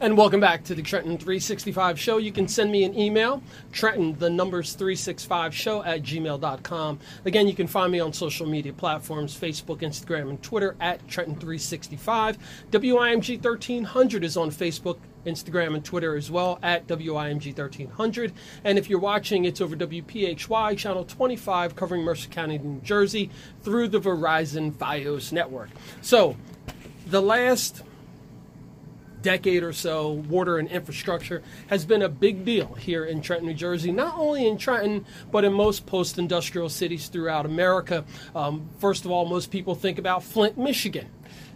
And welcome back to the Trenton 365 show. You can send me an email, Trenton, the numbers 365 show at gmail.com. Again, you can find me on social media platforms Facebook, Instagram, and Twitter at Trenton 365. WIMG 1300 is on Facebook, Instagram, and Twitter as well at WIMG 1300. And if you're watching, it's over WPHY channel 25 covering Mercer County, New Jersey through the Verizon Fios network. So, the last decade or so, water and infrastructure has been a big deal here in Trenton, New Jersey. Not only in Trenton, but in most post industrial cities throughout America. Um, first of all, most people think about Flint, Michigan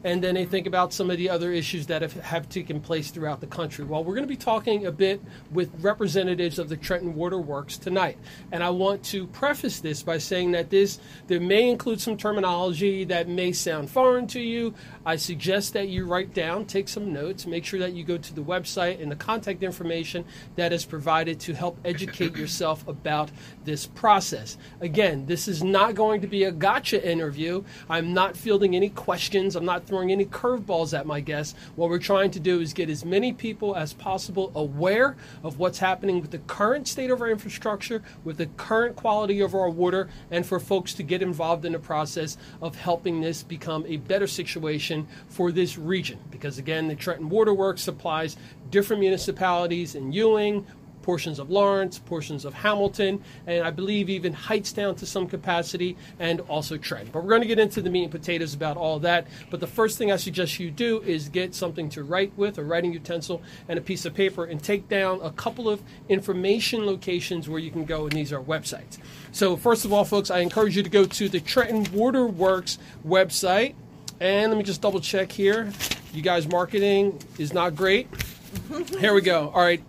and then they think about some of the other issues that have, have taken place throughout the country. Well, we're going to be talking a bit with representatives of the Trenton Water Works tonight, and I want to preface this by saying that this there may include some terminology that may sound foreign to you. I suggest that you write down, take some notes, make sure that you go to the website and the contact information that is provided to help educate yourself about this process. Again, this is not going to be a gotcha interview. I'm not fielding any questions. I'm not throwing any curveballs at my guests. What we're trying to do is get as many people as possible aware of what's happening with the current state of our infrastructure, with the current quality of our water, and for folks to get involved in the process of helping this become a better situation for this region. Because again, the Trenton Water Works supplies different municipalities in Ewing, portions of Lawrence, portions of Hamilton, and I believe even Hightstown to some capacity, and also Trenton. But we're going to get into the meat and potatoes about all that. But the first thing I suggest you do is get something to write with, a writing utensil, and a piece of paper, and take down a couple of information locations where you can go, and these are websites. So, first of all, folks, I encourage you to go to the Trenton Water Works website. And let me just double check here. You guys' marketing is not great. Here we go. All right,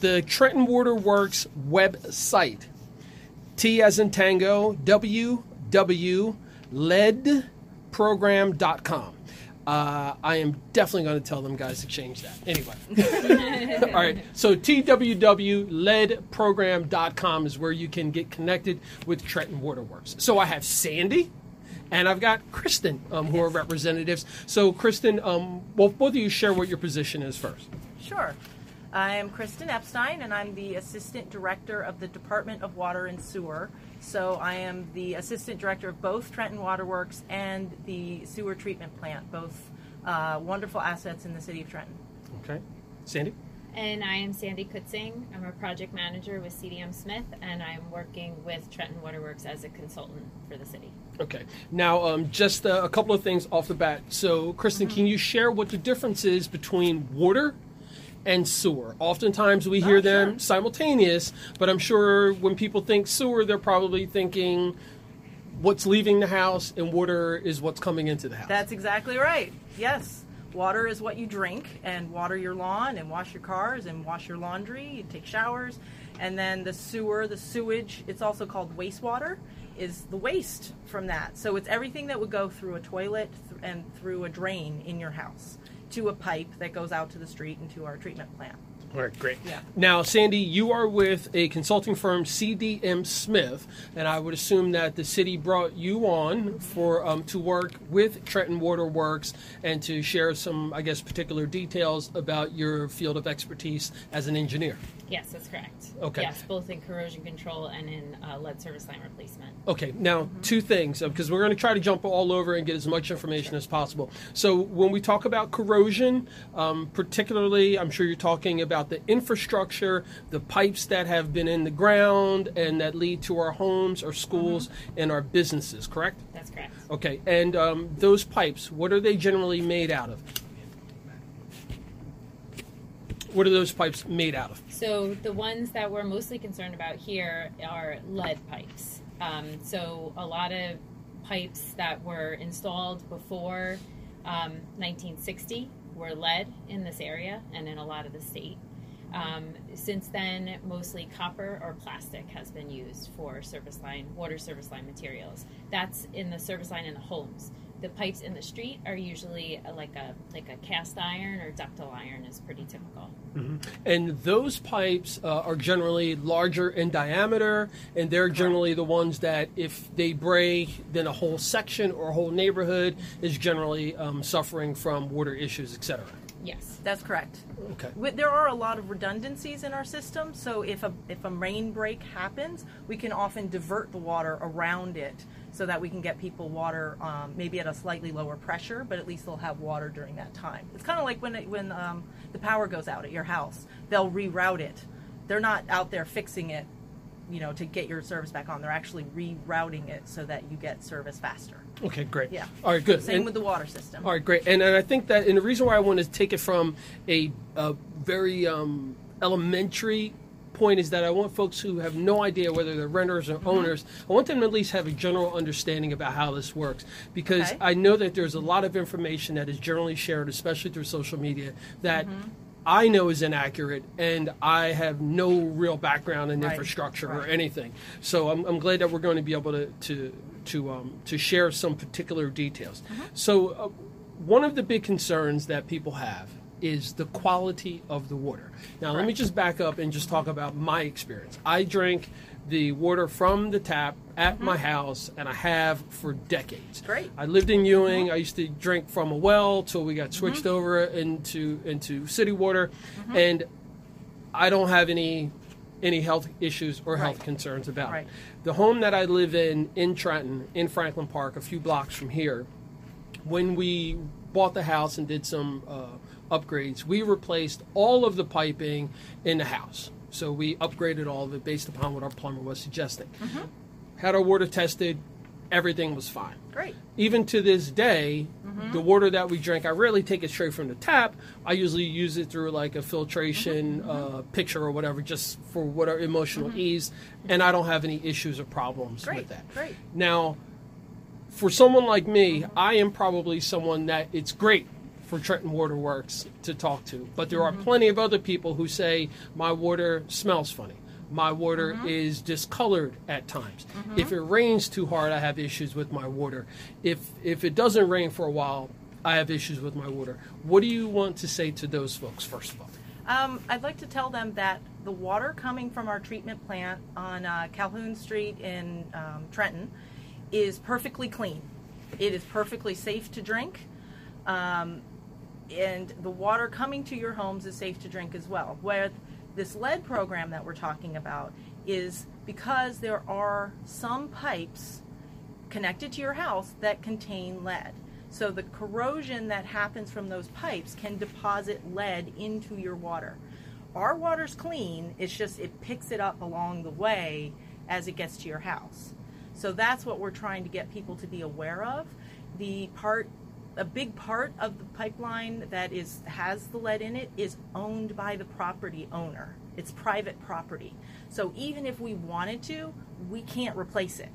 the Trenton Water Works website. T as in Tango, W, W, leadprogram.com. Uh, I am definitely going to tell them guys to change that. Anyway. All right. So TWWleadprogram.com is where you can get connected with Trenton Water Works. So I have Sandy and I've got Kristen, um, who are representatives. So, Kristen, um, well, both of you share what your position is first. Sure. I am Kristen Epstein, and I'm the Assistant Director of the Department of Water and Sewer. So I am the Assistant Director of both Trenton Waterworks and the Sewer Treatment Plant, both uh, wonderful assets in the city of Trenton. Okay. Sandy? And I am Sandy Kutzing. I'm a project manager with CDM Smith, and I'm working with Trenton Waterworks as a consultant for the city. Okay. Now, um, just uh, a couple of things off the bat. So, Kristen, can you share what the difference is between water and sewer? Oftentimes we hear Oh, them sure. simultaneous, but I'm sure when people think sewer, they're probably thinking what's leaving the house and water is what's coming into the house. That's exactly right. Yes. Water is what you drink and water your lawn and wash your cars and wash your laundry and take showers. And then the sewer, the sewage, it's also called wastewater, is the waste from that. So it's everything that would go through a toilet and through a drain in your house to a pipe that goes out to the street and to our treatment plant. All right, great. Yeah. Now, Sandy, you are with a consulting firm, CDM Smith, and I would assume that the city brought you on for um, to work with Trenton Water Works and to share some, I guess, particular details about your field of expertise as an engineer. Yes, that's correct. Okay. Yes, both in corrosion control and in uh, lead service line replacement. Okay, now two things because we're going to try to jump all over and get as much information as possible. So when we talk about corrosion, um, particularly, I'm sure you're talking about the infrastructure, the pipes that have been in the ground and that lead to our homes, our schools, and our businesses. Correct? That's correct. Okay, and um, those pipes, what are they generally made out of? What are those pipes made out of? So the ones that we're mostly concerned about here are lead pipes. Um, so a lot of pipes that were installed before um, 1960 were lead in this area and in a lot of the state. Um, since then, mostly copper or plastic has been used for service line, water service line materials. That's in the service line in the homes. The pipes in the street are usually uh, like a like a cast iron or ductile iron is pretty typical. And those pipes uh, are generally larger in diameter, and they're generally the ones that, if they break, then a whole section or a whole neighborhood is generally um, suffering from water issues, etc. Yes. That's correct. Okay. Wi- There are a lot of redundancies in our system, so if a if a main break happens, we can often divert the water around it so that we can get people water um, maybe at a slightly lower pressure, but at least they'll have water during that time. It's kind of like when it, when um, the power goes out at your house, they'll reroute it. They're not out there fixing it, you know, to get your service back on. They're actually rerouting it so that you get service faster. Okay, great. Yeah. All right, good. Same And- with the water system. All right, great. And, and I think that, and the reason why I want to take it from a, a very um, elementary point is that I want folks who have no idea whether they're renters or Mm-hmm. owners, I want them to at least have a general understanding about how this works. Because Okay. I know that there's a lot of information that is generally shared, especially through social media, that Mm-hmm. I know is inaccurate, and I have no real background in Right, infrastructure or anything. So I'm, I'm glad that we're going to be able to to to um, to share some particular details. Mm-hmm. So uh, one of the big concerns that people have is the quality of the water. Now let me just back up and just talk about my experience. I drank the water from the tap at my house, and I have for decades. Mm-hmm. Great. I lived in Ewing. I used to drink from a well till we got switched over into into city water, and I don't have any any health issues or health Right. concerns about Right. it. The home that I live in in Trenton, in Franklin Park, a few blocks from here, when we bought the house and did some uh, upgrades, we replaced all of the piping in the house. So we upgraded all of it based upon what our plumber was suggesting. Had our water tested, everything was fine Great. even to this day, Mm-hmm. the water that we drink, I rarely take it straight from the tap. I usually use it through like a filtration Mm-hmm. uh, picture or whatever, just for whatever emotional ease, and I don't have any issues or problems Great, with that. great. Now, for someone like me, I am probably someone that it's great for Trenton Water Works to talk to, but there are plenty of other people who say my water smells funny. My water is discolored at times. If it rains too hard, I have issues with my water. If if it doesn't rain for a while, I have issues with my water. What do you want to say to those folks first of all? Um, I'd like to tell them that the water coming from our treatment plant on uh, Calhoun Street in um, Trenton is perfectly clean. It is perfectly safe to drink. Um, and the water coming to your homes is safe to drink as well. Where this lead program that we're talking about is because there are some pipes connected to your house that contain lead. So the corrosion that happens from those pipes can deposit lead into your water. Our water's clean, it's just it picks it up along the way as it gets to your house. So that's what we're trying to get people to be aware of. The part a big part of the pipeline that is has the lead in it is owned by the property owner. It's private property. So even if we wanted to, we can't replace it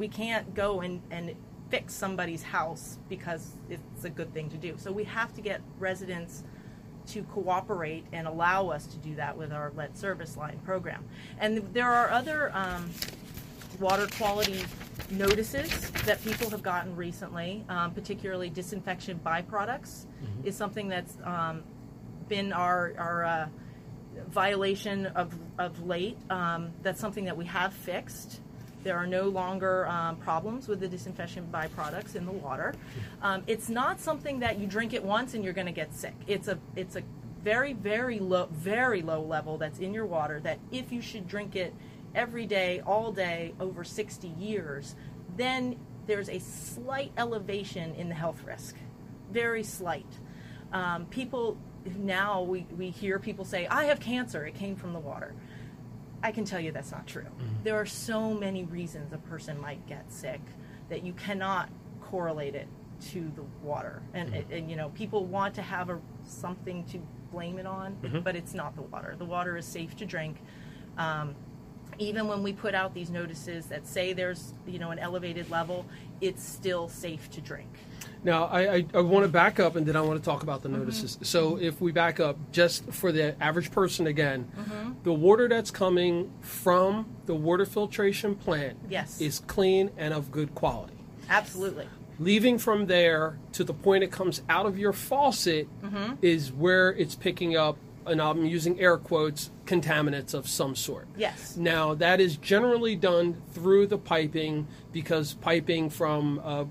we can't go and, and fix somebody's house because it's a good thing to do. So we have to get residents to cooperate and allow us to do that with our lead service line program. And there are other um, water quality notices that people have gotten recently, um, particularly disinfection byproducts, is something that's um, been our, our uh, violation of, of late. Um, that's something that we have fixed. There are no longer um, problems with the disinfection byproducts in the water. Um, it's not something that you drink it once and you're going to get sick. It's a it's a very very low very low level that's in your water that if you should drink it every day all day over 60 years, then there's a slight elevation in the health risk, very slight. Um, people now we, we hear people say, "I have cancer. It came from the water." I can tell you that's not true. There are so many reasons a person might get sick that you cannot correlate it to the water. And, and you know, people want to have a something to blame it on, but it's not the water. The water is safe to drink. Um, even when we put out these notices that say there's you know an elevated level, it's still safe to drink. Now, I, I, I want to back up and then I want to talk about the Mm-hmm. notices. So, if we back up just for the average person again, Mm-hmm. the water that's coming from the water filtration plant Yes. is clean and of good quality. Absolutely. Leaving from there to the point it comes out of your faucet Mm-hmm. is where it's picking up, and I'm using air quotes, contaminants of some sort. Yes. Now, that is generally done through the piping because piping from uh,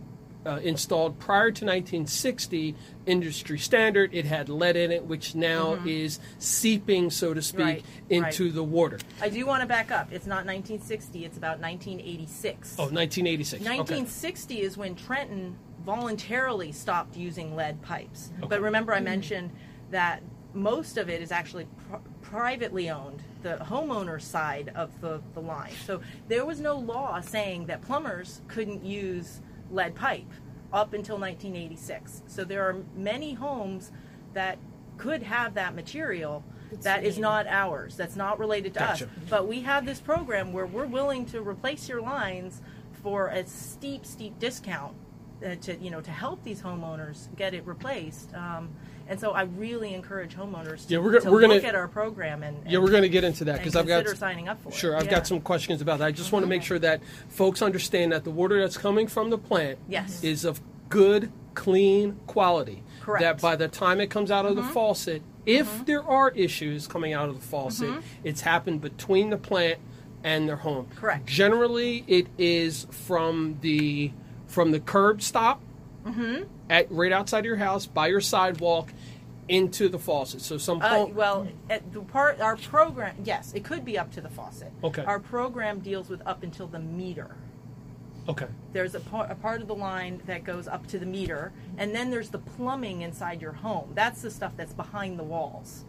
uh, installed prior to 1960, industry standard. It had lead in it, which now is seeping, so to speak, Mm-hmm. Right, into right. the water. I do want to back up. It's not 1960. It's about 1986. Oh, 1986. Okay. 1960 is when Trenton voluntarily stopped using lead pipes. Okay. But remember, I mentioned that most of it is actually pr- privately owned, the homeowner side of the, the line. So there was no law saying that plumbers couldn't use lead pipe up until 1986. So there are many homes that could have that material that is not ours, that's not related to Gotcha. us. But we have this program where we're willing to replace your lines for a steep, steep discount uh, to you know to help these homeowners get it replaced. Um, and so I really encourage homeowners to, Yeah, we're to we're gonna- look at our program and, Yeah, we're going to get into that because I've got signing up for it. Sure, I've Yeah. got some questions about that. I just want to make sure that folks understand that the water that's coming from the plant Yes. is of good, clean quality. Correct. That by the time it comes out of the mm-hmm. faucet, if mm-hmm. there are issues coming out of the faucet, mm-hmm. it's happened between the plant and their home. Correct. Generally, it is from the from the curb stop at right outside your house by your sidewalk into the faucet. So some Uh, well, at the part our program, yes, it could be up to the faucet. Okay. Our program deals with up until the meter. okay. There's a, par- a part of the line that goes up to the meter, and then there's the plumbing inside your home. That's the stuff that's behind the walls.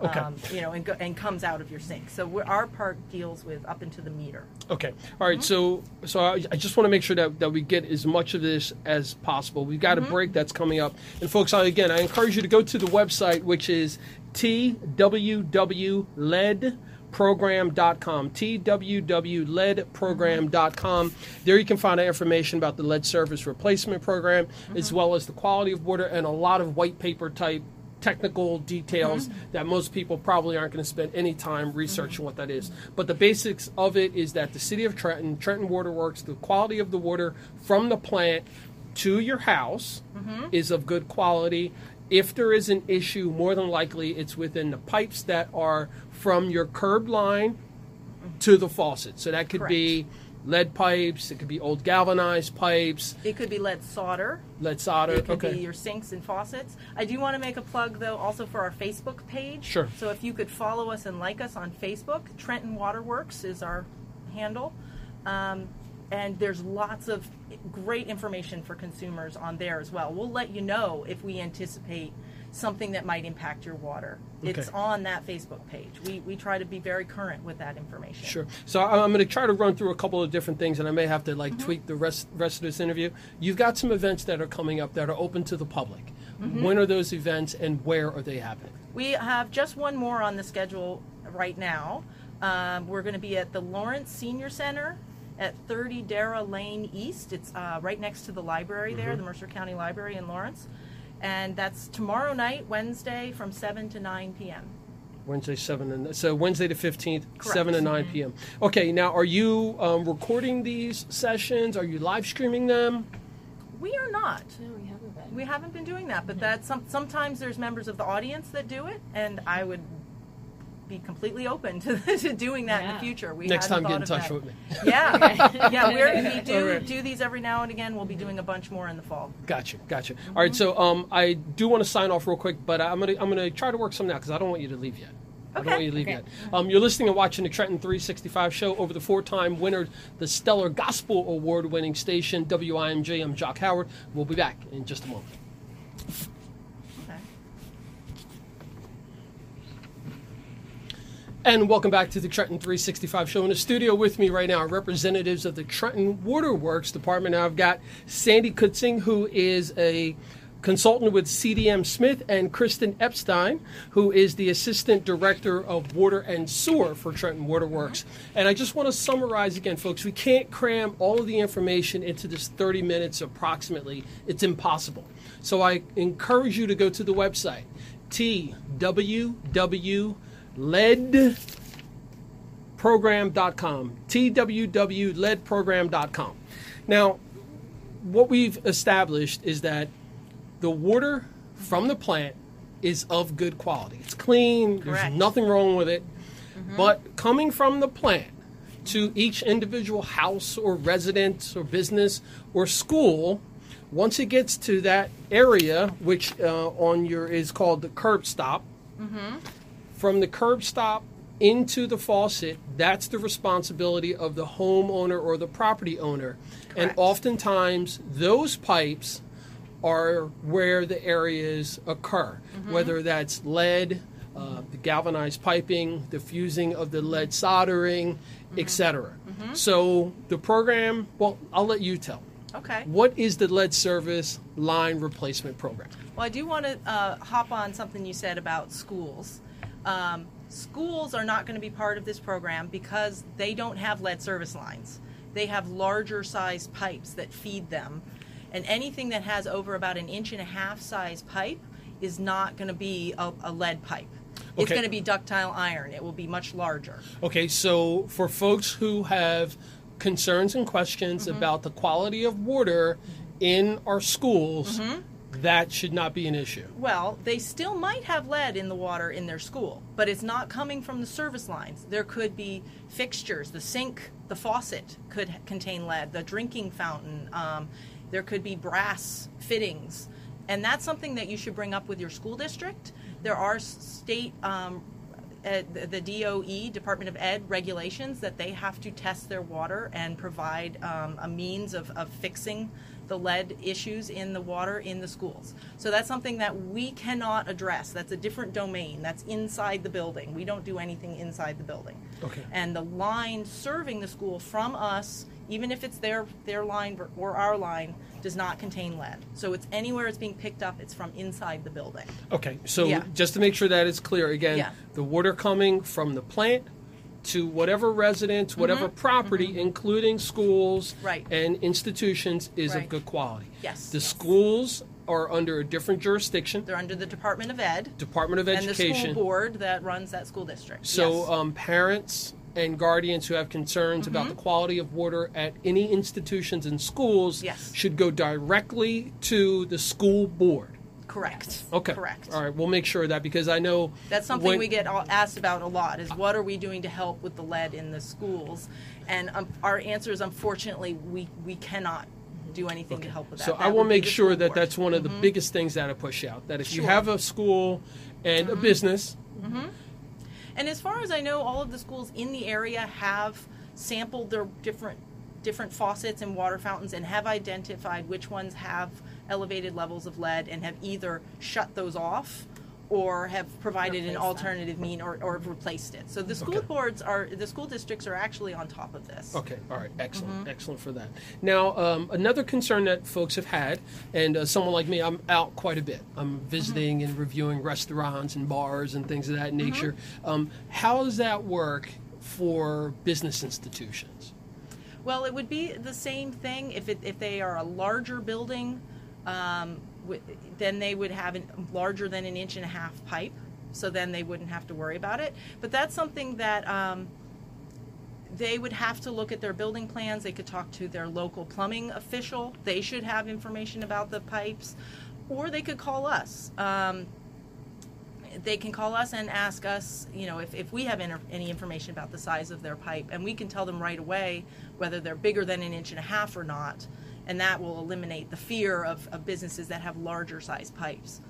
Okay. Um, you know, and, go, and comes out of your sink. So our part deals with up into the meter. Okay. All right. So, so I, I just want to make sure that, that we get as much of this as possible. We've got a break that's coming up, and folks, I, again, I encourage you to go to the website, which is twww.leadprogram.com. twww.leadprogram.com. There you can find out information about the lead service replacement program, as well as the quality of water and a lot of white paper type technical details mm-hmm. that most people probably aren't going to spend any time researching mm-hmm. what that is. But the basics of it is that the city of Trenton, Trenton Water Works, the quality of the water from the plant to your house mm-hmm. is of good quality. If there is an issue, more than likely it's within the pipes that are from your curb line to the faucet. So that could be lead pipes, it could be old galvanized pipes, It could be lead solder. lead solder. It could okay. be your sinks and faucets. I do want to make a plug, though, also for our Facebook page. Sure. So if you could follow us and like us on Facebook, Trenton Waterworks is our handle. Um, and there's lots of great information for consumers on there as well. We'll let you know if we anticipate something that might impact your water. It's Okay. on that Facebook page. We, we try to be very current with that information. Sure. So I'm going to try to run through a couple of different things, and I may have to like tweak the rest rest of this interview. You've got some events that are coming up that are open to the public. When are those events, and where are they happening? We have just one more on the schedule right now. Um, we're going to be at the Lawrence Senior Center at 30 Darrah Lane East. It's uh, right next to the library there, the Mercer County Library in Lawrence. And that's tomorrow night, Wednesday, from 7 to 9 p.m. Wednesday, seven and so Wednesday the fifteenth, seven to nine p.m. Okay. Now, are you um, recording these sessions? Are you live streaming them? We are not. No, we haven't been. We haven't been doing that, but that some, sometimes there's members of the audience that do it, and I would be completely open to, to doing that in the future. We Next hadn't time, get in thought touch of with that. me. Yeah, yeah, we're, we do All right. do these every now and again. We'll be doing a bunch more in the fall. Gotcha, gotcha. All right, so um, I do want to sign off real quick, but I'm gonna I'm gonna try to work something out because I don't want you to leave yet. I don't want you to leave Okay. yet. Um, you're listening and watching the Trenton 365 show over the four-time winner, the Stellar Gospel Award-winning station WIMG. I'm Jock Howard. We'll be back in just a moment. Okay. And welcome back to the Trenton 365 show. In the studio with me right now are representatives of the Trenton Waterworks Department. Now I've got Sandy Kutzing, who is a consultant with CDM Smith, and Kristen Epstein, who is the Assistant Director of Water and Sewer for Trenton Waterworks. And I just want to summarize again, folks, we can't cram all of the information into this 30 minutes approximately. It's impossible. So I encourage you to go to the website, tww leadprogram.com tww.leadprogram.com now what we've established is that the water from the plant is of good quality. It's clean Correct. there's nothing wrong with it. But coming from the plant to each individual house or residence or business or school Once it gets to that area, which uh, on your is called the curb stop, from the curb stop into the faucet, that's the responsibility of the homeowner or the property owner. And oftentimes, those pipes are where the areas occur, whether that's lead, uh, the galvanized piping, the fusing of the lead soldering, etc. So the program, well, I'll let you tell. Okay. What is the lead service line replacement program? Well, I do want to uh, hop on something you said about schools. Um, schools are not going to be part of this program because they don't have lead service lines. They have larger size pipes that feed them. And anything that has over about an inch and a half size pipe is not going to be a, a lead pipe. It's Okay. going to be ductile iron. It will be much larger. Okay, so for folks who have concerns and questions Mm-hmm. about the quality of water in our schools, Mm-hmm. That should not be an issue. Well, they still might have lead in the water in their school, but it's not coming from the service lines. There could be fixtures, the sink, the faucet could contain lead, the drinking fountain, um, there could be brass fittings. And that's something that you should bring up with your school district. There are state, um, the the DOE, Department of Ed regulations that they have to test their water and provide um, a means of, of fixing the lead issues in the water in the schools. So that's something that we cannot address. That's a different domain. That's inside the building. We don't do anything inside the building. Okay. And the line serving the school from us, even if it's their their line or our line, does not contain lead. So it's anywhere it's being picked up, it's from inside the building. Okay, so Yeah. just to make sure that is clear, again, Yeah. the water coming from the plant to whatever residence, whatever property, including schools Mm-hmm. Right. and institutions, is Right. of good quality. Yes, The yes. schools are under a different jurisdiction, They're under the Department of Ed Department of Education. and the school board that runs that school district. So, Yes. um, parents and guardians who have concerns about Mm-hmm. the quality of water at any institutions and schools Yes. should go directly to the school board. Correct. Okay. Correct. All right. We'll make sure of that because I know That's something when- we get all- asked about a lot is what are we doing to help with the lead in the schools? And um, our answer is unfortunately we, we cannot do anything to help with that. So That I will make sure that board. Mm-hmm. that's one of the biggest things that I push out. That if you Sure. Mm-hmm. have a school and a business, And as far as I know, all of the schools in the area have sampled their different different faucets and water fountains and have identified which ones have elevated levels of lead and have either shut those off or have provided an Replaced them. alternative mean or, or replaced it. So the school Okay. boards are the school districts are actually on top of this. Okay, all right, excellent, Mm-hmm. excellent for that. Now, um, another concern that folks have had, and uh, someone like me, I'm out quite a bit. I'm visiting and reviewing restaurants and bars and things of that nature. Um, how does that work for business institutions? Well, it would be the same thing if it, if they are a larger building, um, then they would have a larger than an inch and a half pipe. So then they wouldn't have to worry about it. But that's something that um, they would have to look at their building plans. They could talk to their local plumbing official. They should have information about the pipes, or they could call us. Um, they can call us and ask us, you know, if, if we have any information about the size of their pipe, and we can tell them right away whether they're bigger than an inch and a half or not, and that will eliminate the fear of, of businesses that have larger size pipes.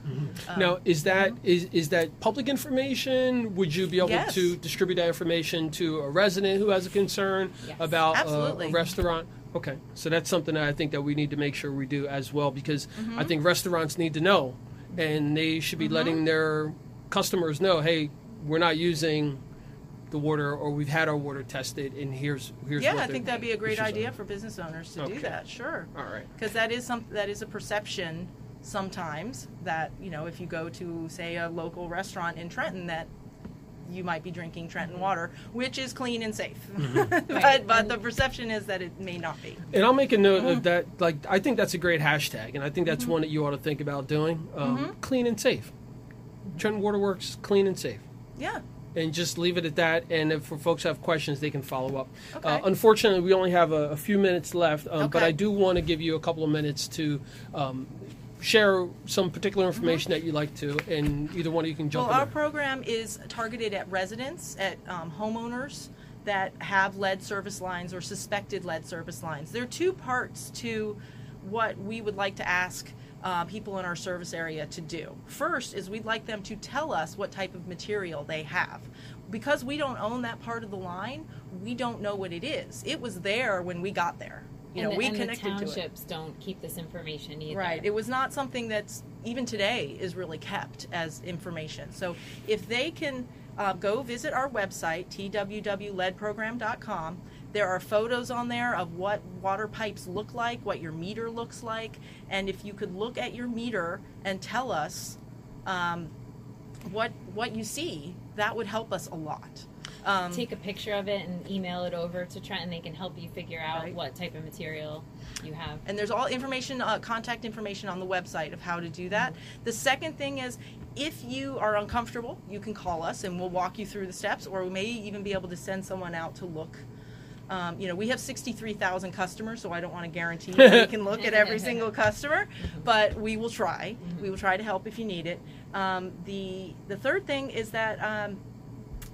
Um, now, is that is is that public information? Would you be able Yes. to distribute that information to a resident who has a concern Yes. about uh, Absolutely. a restaurant? Okay, so that's something that I think that we need to make sure we do as well because Mm-hmm. I think restaurants need to know, and they should be letting their customers know, hey, we're not using the water, or we've had our water tested, and here's here's yeah, what I think that'd be a great issues are. idea for business owners to Okay. do that. Sure. All right. because that is some that is a perception sometimes that you know if you go to say a local restaurant in Trenton that you might be drinking Trenton water, which is clean and safe, Mm-hmm. but but the perception is that it may not be. And I'll make a note Mm-hmm. of that. Like, I think that's a great hashtag, and I think that's one that you ought to think about doing. Um, Mm-hmm. Clean and safe. Trenton Waterworks, clean and safe. Yeah. And just leave it at that. And if for folks have questions, they can follow up. Okay. Uh, unfortunately, we only have a, a few minutes left, um, but I do want to give you a couple of minutes to um, share some particular information that you'd like to, and either one of you can jump Mm-hmm. Well, in our program is targeted at residents, at um, homeowners that have lead service lines or suspected lead service lines. There are two parts to what we would like to ask uh, people in our service area to do. First is we'd like them to tell us what type of material they have. Because we don't own that part of the line, we don't know what it is. It was there when we got there. You and know, the, we connected the to it. townships don't keep this information either. Right. It was not something that's even today is really kept as information. So if they can uh, go visit our website, twwleadprogram.com, there are photos on there of what water pipes look like, what your meter looks like, and if you could look at your meter and tell us um, what what you see, that would help us a lot. Um, Take a picture of it and email it over to Trent, and they can help you figure out Right. what type of material you have. and there's all information, uh, contact information on the website of how to do that. The second thing is, if you are uncomfortable, you can call us and we'll walk you through the steps, or we may even be able to send someone out to look. Um, you know, we have 63,000 customers, so I don't want to guarantee that we can look at every single customer, but we will try. We will try to help if you need it. Um, the the third thing is that um,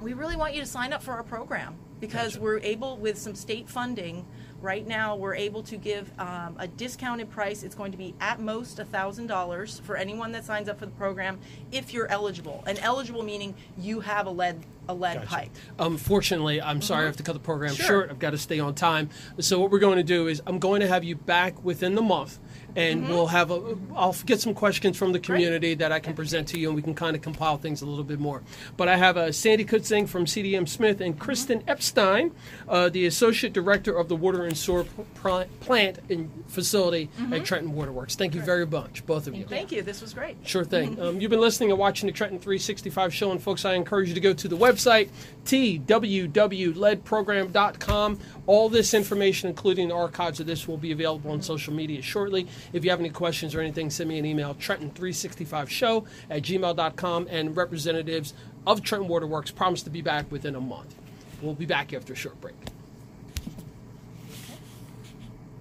we really want you to sign up for our program because Gotcha. we're able with some state funding right now we're able to give um, a discounted price it's going to be at most $1000 for anyone that signs up for the program if you're eligible and eligible meaning you have a lead a lead Gotcha. pipe Unfortunately, I'm sorry I have to cut the program Sure. short. I've got to stay on time. So what we're going to do is I'm going to have you back within the month, and we'll have a. I'll get some questions from the community that I can present to you, and we can kind of compile things a little bit more. But I have uh, Sandy Kutzing from CDM Smith and Kristen Epstein, uh, the associate director of the Water and Sewer pl- Plant and Facility at Trenton Waterworks. Thank you very much, both of you. thank you this was great Sure thing. Um, you've been listening and watching the Trenton 365 show, and folks, I encourage you to go to the website, twwleadprogram.com. All this information, including the archives of this, will be available on social media shortly. If you have any questions or anything, send me an email, trenton365show at gmail.com, and representatives of Trenton Waterworks promise to be back within a month. We'll be back after a short break.